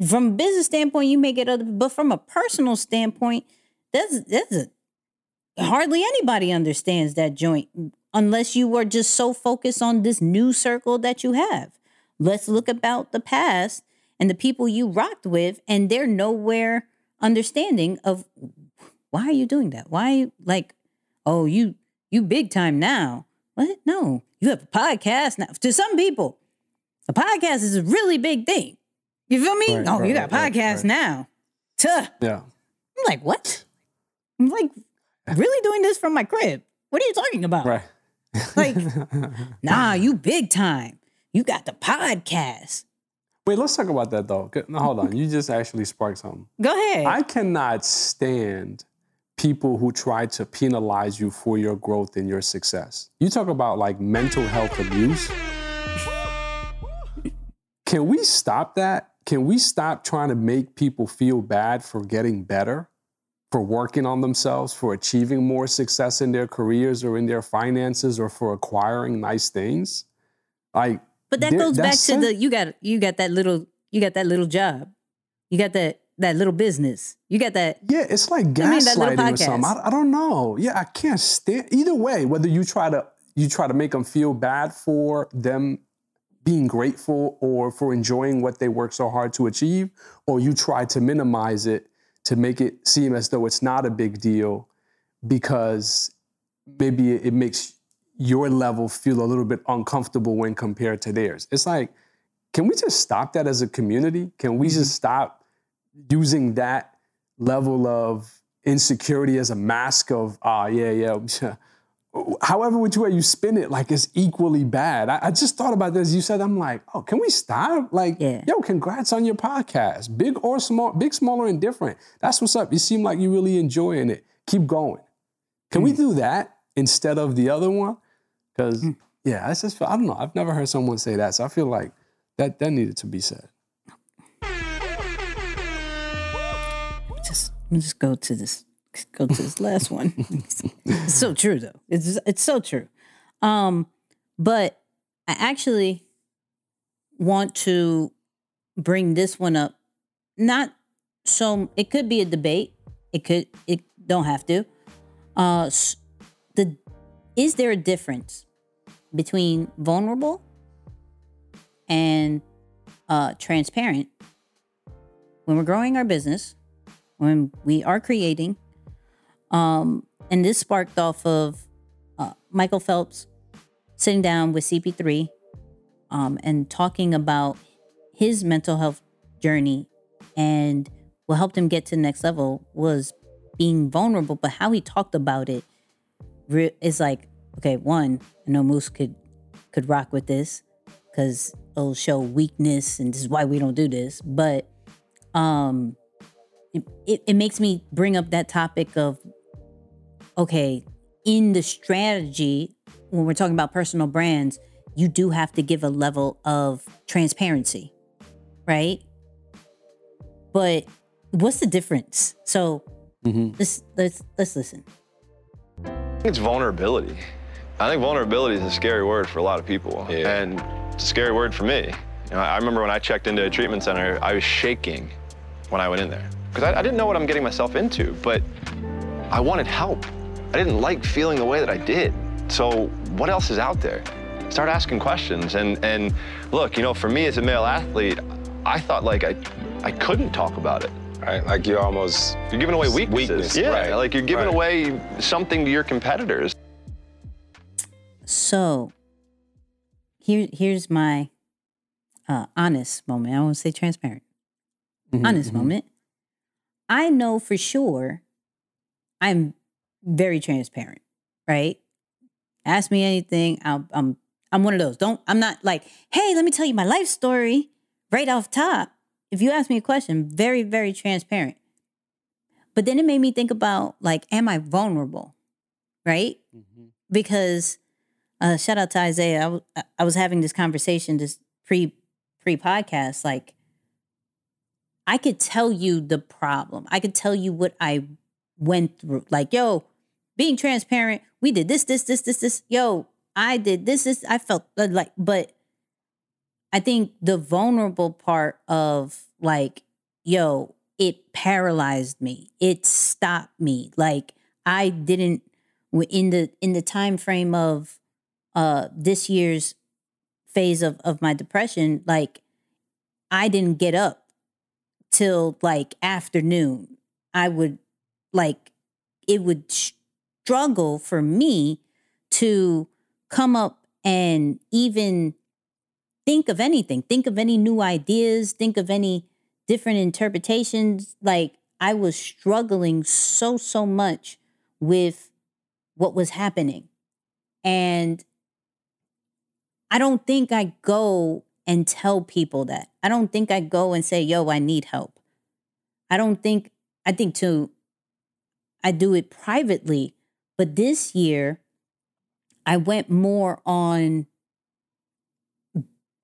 From a business standpoint, you may get other, but from a personal standpoint, that's that's a, hardly anybody understands that joint unless you are just so focused on this new circle that you have. Let's look about the past and the people you rocked with, and they're nowhere understanding of why are you doing that? Why like, oh, you you big time now. What? No, you have a podcast now. To some people, a podcast is a really big thing. You feel me?
Right,
oh, you got a
right,
podcast
right.
now. Tuh.
yeah.
I'm like, what? I'm like, really doing this from my crib? What are you talking about?
Right.
Like, nah, you big time. You got the podcast.
Wait, let's talk about that though. No, hold on. You just actually sparked something.
Go ahead.
I cannot stand people who try to penalize you for your growth and your success. You talk about like mental health abuse. Can we stop that? Can we stop trying to make people feel bad for getting better, for working on themselves, for achieving more success in their careers or in their finances or for acquiring nice things? Like,
but that goes back to the you got you got that little you got that little job. You got that that little business. You got that
Yeah, it's like
mean, that little
gaslighting or something. I, I don't know. Yeah, I can't stand either way. Whether you try to you try to make them feel bad for them being grateful or for enjoying what they work so hard to achieve, or you try to minimize it to make it seem as though it's not a big deal because maybe it makes your level feel a little bit uncomfortable when compared to theirs. It's like, can we just stop that as a community? Can we just mm-hmm. stop using that level of insecurity as a mask of, ah, yeah, yeah. However, which way you spin it, like it's equally bad. I, I, just thought about this. You said, I'm like, oh, can we stop? Like,
Yeah.
yo, congrats on your podcast. Big or small, big, small, or indifferent. That's what's up. You seem like you're really enjoying it. Keep going. Can we do that instead of the other one? Because yeah, I just feel, I don't know. I've never heard someone say that, so I feel like that that needed to be said.
Just go to this go to this last one. it's so true though. It's it's so true. Um, but I actually want to bring this one up. Not so it could be a debate. It could it don't have to. Uh the is there a difference between vulnerable and uh transparent when we're growing our business when we are creating. Um, and this sparked off of uh, Michael Phelps sitting down with CP3 um, and talking about his mental health journey. And what helped him get to the next level was being vulnerable, but how he talked about it is like, okay, one, I know Moose could could rock with this because it'll show weakness, and this is why we don't do this. But um, it, it, it makes me bring up that topic of okay in the strategy when we're talking about personal brands you do have to give a level of transparency right but what's the difference so mm-hmm. let's let's let's listen
I think it's vulnerability. I think vulnerability is a scary word for a lot of people. And it's a scary word for me. You know, I remember when I checked into a treatment center, I was shaking when I went in there. Because I, I didn't know what I'm getting myself into, but I wanted help. I didn't like feeling the way that I did. So what else is out there? Start asking questions. And and look, you know, for me as a male athlete, I thought like I I couldn't talk about it.
Right? Like you're almost
You're giving away weaknesses.
Weakness,
yeah,
right,
like you're giving
right.
away something to your competitors.
so here here's my uh honest moment i won't say transparent honest moment i know for sure i'm very transparent right? Ask me anything I'll, i'm i'm one of those. Don't i'm not like hey let me tell you my life story right off top. If you ask me a question very very transparent. But then it made me think about like am i vulnerable right? Because uh shout out to isaiah. I w- I was having this conversation just pre pre podcast like I could tell you the problem. I could tell you what I went through. Like, yo, being transparent, we did this, this, this, this, this. Yo, I did this, this. I felt uh, like, but I think the vulnerable part of like, yo, it paralyzed me. It stopped me. Like, I didn't in the in the time frame of uh this year's phase of of my depression. Like, I didn't get up till like afternoon. I would like it would struggle for me to come up and even think of anything, think of any new ideas, think of any different interpretations. Like I was struggling so, so much with what was happening. And I don't think I go and tell people that. I don't think I go and say, yo, I need help. I don't think, I think to, I do it privately. But this year, I went more on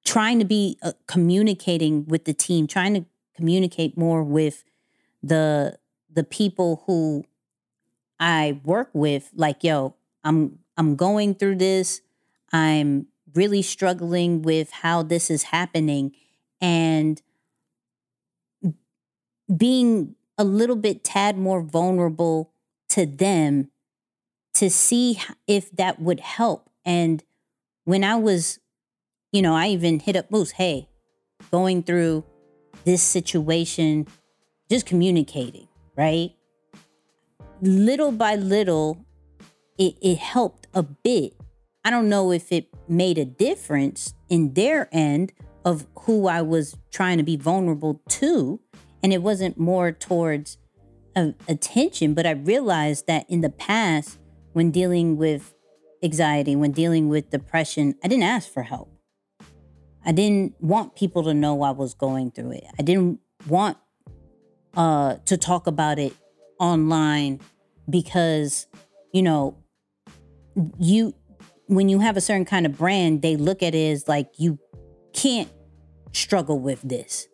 trying to be uh, communicating with the team, trying to communicate more with the the people who I work with like yo, I'm I'm going through this. I'm really struggling with how this is happening and being a little bit tad more vulnerable to them to see if that would help And when I was, you know, I even hit up Moose, hey, going through this situation, just communicating, right? Little by little, it, it helped a bit. I don't know if it made a difference in their end of who I was trying to be vulnerable to. And it wasn't more towards uh, attention, but I realized that in the past, when dealing with anxiety, when dealing with depression, I didn't ask for help. I didn't want people to know I was going through it. I didn't want uh, to talk about it online because, you know, you when you have a certain kind of brand, they look at it as like you can't struggle with this.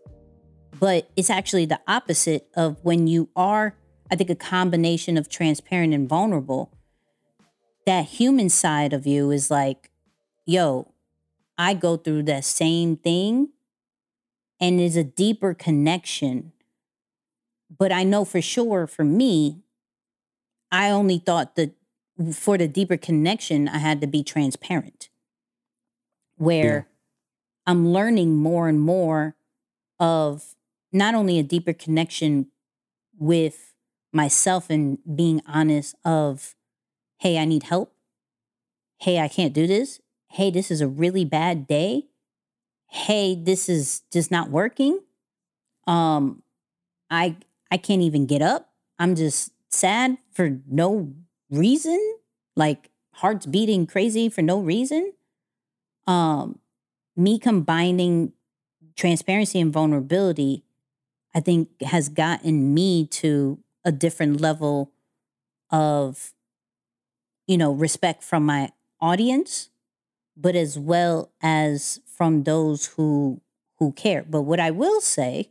But it's actually the opposite of when you are, I think, a combination of transparent and vulnerable. That human side of you is like, yo, I go through that same thing and there's a deeper connection. But I know for sure for me, I only thought that for the deeper connection, I had to be transparent. Where yeah. I'm learning more and more of not only a deeper connection with myself and being honest of, hey, I need help. Hey, I can't do this hey, this is a really bad day. Hey, this is just not working. Um, I I can't even get up. I'm just sad for no reason. Like heart's beating crazy for no reason. Um, me combining transparency and vulnerability, I think has gotten me to a different level of, you know, respect from my audience but as well as from those who who care. But what I will say,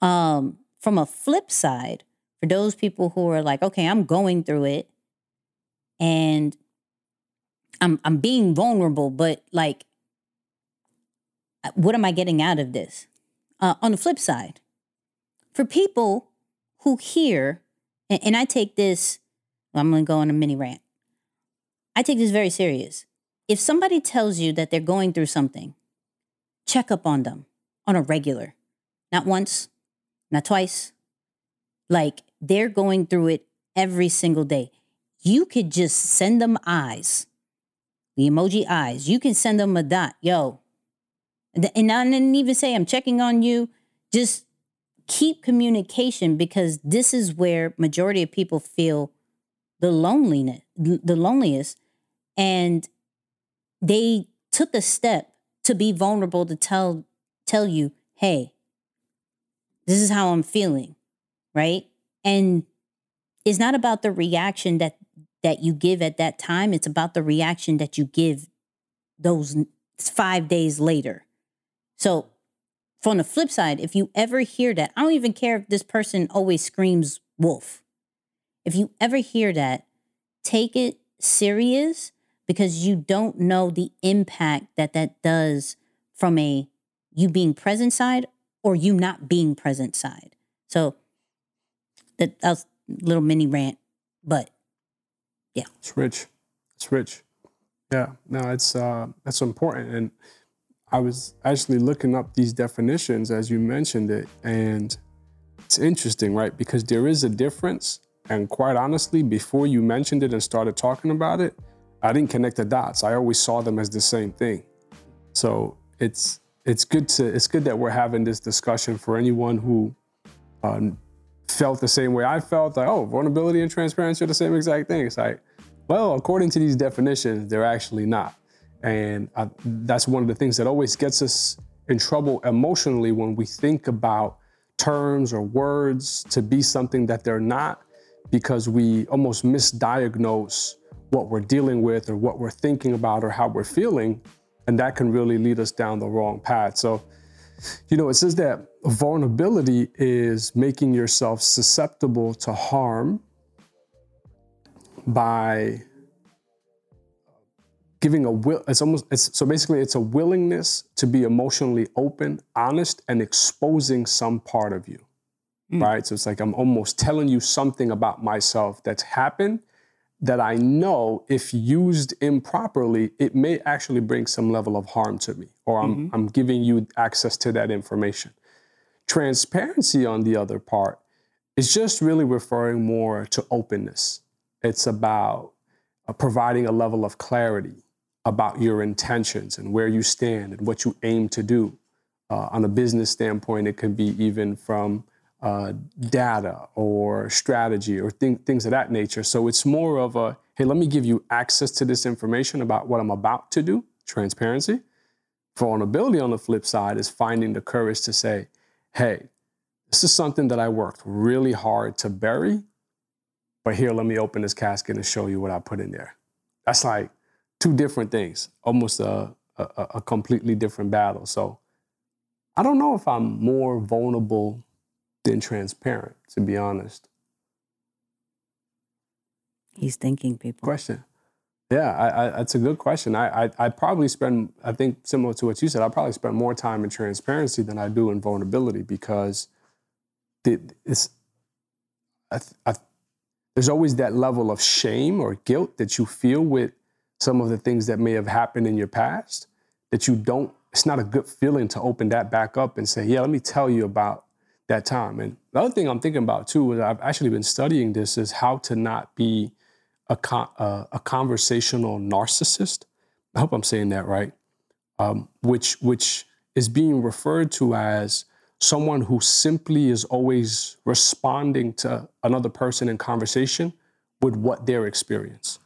um, from a flip side, for those people who are like, okay, I'm going through it and I'm I'm being vulnerable, but like what am I getting out of this? Uh, on the flip side, for people who hear, and, and I take this, I'm gonna go on a mini rant. I take this very serious if somebody tells you that they're going through something, check up on them on a regular, not once, not twice. Like they're going through it every single day. You could just send them eyes, the emoji eyes. You can send them a dot, yo. And I didn't even say I'm checking on you. Just keep communication because this is where majority of people feel the loneliness, the loneliest. And they took a step to be vulnerable to tell tell you, "Hey, this is how I'm feeling." Right? And it's not about the reaction that that you give at that time, it's about the reaction that you give those 5 days later. So, from the flip side, if you ever hear that, I don't even care if this person always screams wolf. If you ever hear that, take it serious because you don't know the impact that that does from a you being present side or you not being present side. So that, that was a little mini rant, but yeah.
It's rich. It's rich. Yeah. No, it's uh that's important. And I was actually looking up these definitions as you mentioned it, and it's interesting, right? Because there is a difference. And quite honestly, before you mentioned it and started talking about it, I didn't connect the dots. I always saw them as the same thing. So it's it's good to it's good that we're having this discussion for anyone who um, felt the same way I felt. Like, oh, vulnerability and transparency are the same exact thing. It's like, well, according to these definitions, they're actually not. And I, that's one of the things that always gets us in trouble emotionally when we think about terms or words to be something that they're not, because we almost misdiagnose what we're dealing with or what we're thinking about or how we're feeling. And that can really lead us down the wrong path. So, you know, it says that vulnerability is making yourself susceptible to harm by giving a will it's almost it's, so basically it's a willingness to be emotionally open honest and exposing some part of you mm. right so it's like i'm almost telling you something about myself that's happened that I know if used improperly, it may actually bring some level of harm to me, or I'm, mm-hmm. I'm giving you access to that information. Transparency, on the other part, is just really referring more to openness. It's about uh, providing a level of clarity about your intentions and where you stand and what you aim to do. Uh, on a business standpoint, it could be even from uh, data or strategy or th- things of that nature. So it's more of a hey, let me give you access to this information about what I'm about to do, transparency. Vulnerability on the flip side is finding the courage to say, hey, this is something that I worked really hard to bury, but here, let me open this casket and show you what I put in there. That's like two different things, almost a, a, a completely different battle. So I don't know if I'm more vulnerable than transparent, to be honest.
He's thinking, people.
Question. Yeah, I, I, that's a good question. I, I, I probably spend, I think, similar to what you said, I probably spend more time in transparency than I do in vulnerability because it, it's, I, I, there's always that level of shame or guilt that you feel with some of the things that may have happened in your past that you don't, it's not a good feeling to open that back up and say, yeah, let me tell you about that time. And the other thing I'm thinking about too is I've actually been studying this is how to not be a, con- uh, a conversational narcissist. I hope I'm saying that right. Um, which which is being referred to as someone who simply is always responding to another person in conversation with what their experience.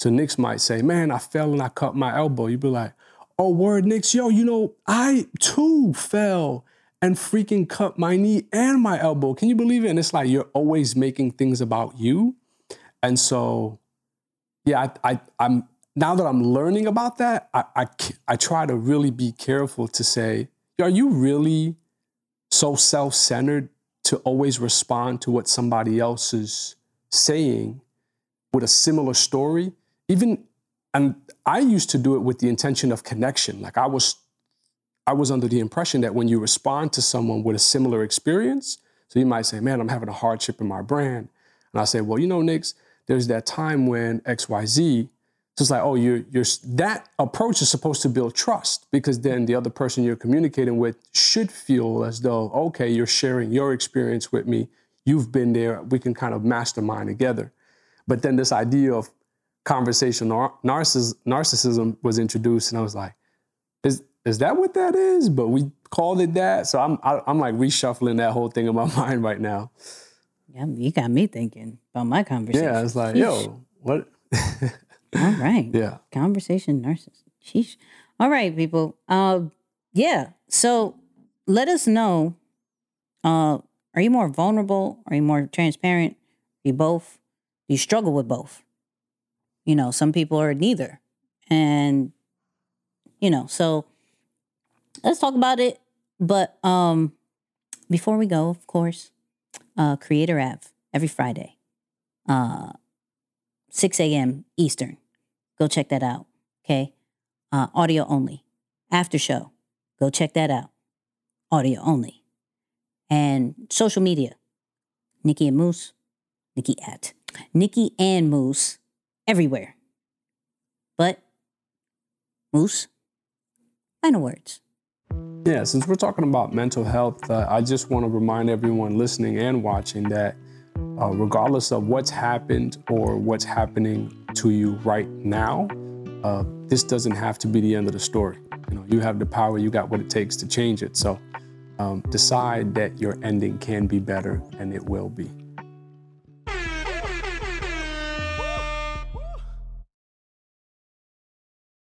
So Nix might say, "Man, I fell and I cut my elbow." You'd be like, "Oh, word, Nix, yo, you know, I too fell." And freaking cut my knee and my elbow. Can you believe it? And it's like you're always making things about you. And so, yeah, I, I, am now that I'm learning about that, I, I, I try to really be careful to say, are you really so self centered to always respond to what somebody else is saying with a similar story? Even, and I used to do it with the intention of connection. Like I was I was under the impression that when you respond to someone with a similar experience, so you might say, man, I'm having a hardship in my brand. And I say, well, you know, Nix, there's that time when XYZ. So it's like, oh, you're, you're, that approach is supposed to build trust because then the other person you're communicating with should feel as though, okay, you're sharing your experience with me. You've been there. We can kind of mastermind together. But then this idea of conversational narciss- narcissism was introduced, and I was like, is, that what that is? But we called it that. So I'm I, am i am like reshuffling that whole thing in my mind right now.
Yeah, you got me thinking about my conversation.
Yeah, it's like, Sheesh. yo, what?
All right.
Yeah.
Conversation nurses. Sheesh. All right, people. Uh, yeah. So let us know. Uh, are you more vulnerable? Are you more transparent? Are you both? Do you struggle with both? You know, some people are neither. And, you know, so let's talk about it. But um, before we go, of course, uh, Creator Ave every Friday, uh, 6 a.m. Eastern. Go check that out. Okay. Uh, audio only. After show. Go check that out. Audio only. And social media. Nicky and Moose. Nicky at. Nicky and Moose everywhere. But Moose, final words.
Yeah, since we're talking about mental health, uh, I just want to remind everyone listening and watching that uh, regardless of what's happened or what's happening to you right now, uh, this doesn't have to be the end of the story. You know, you have the power, you got what it takes to change it. So um, decide that your ending can be better, and it will be.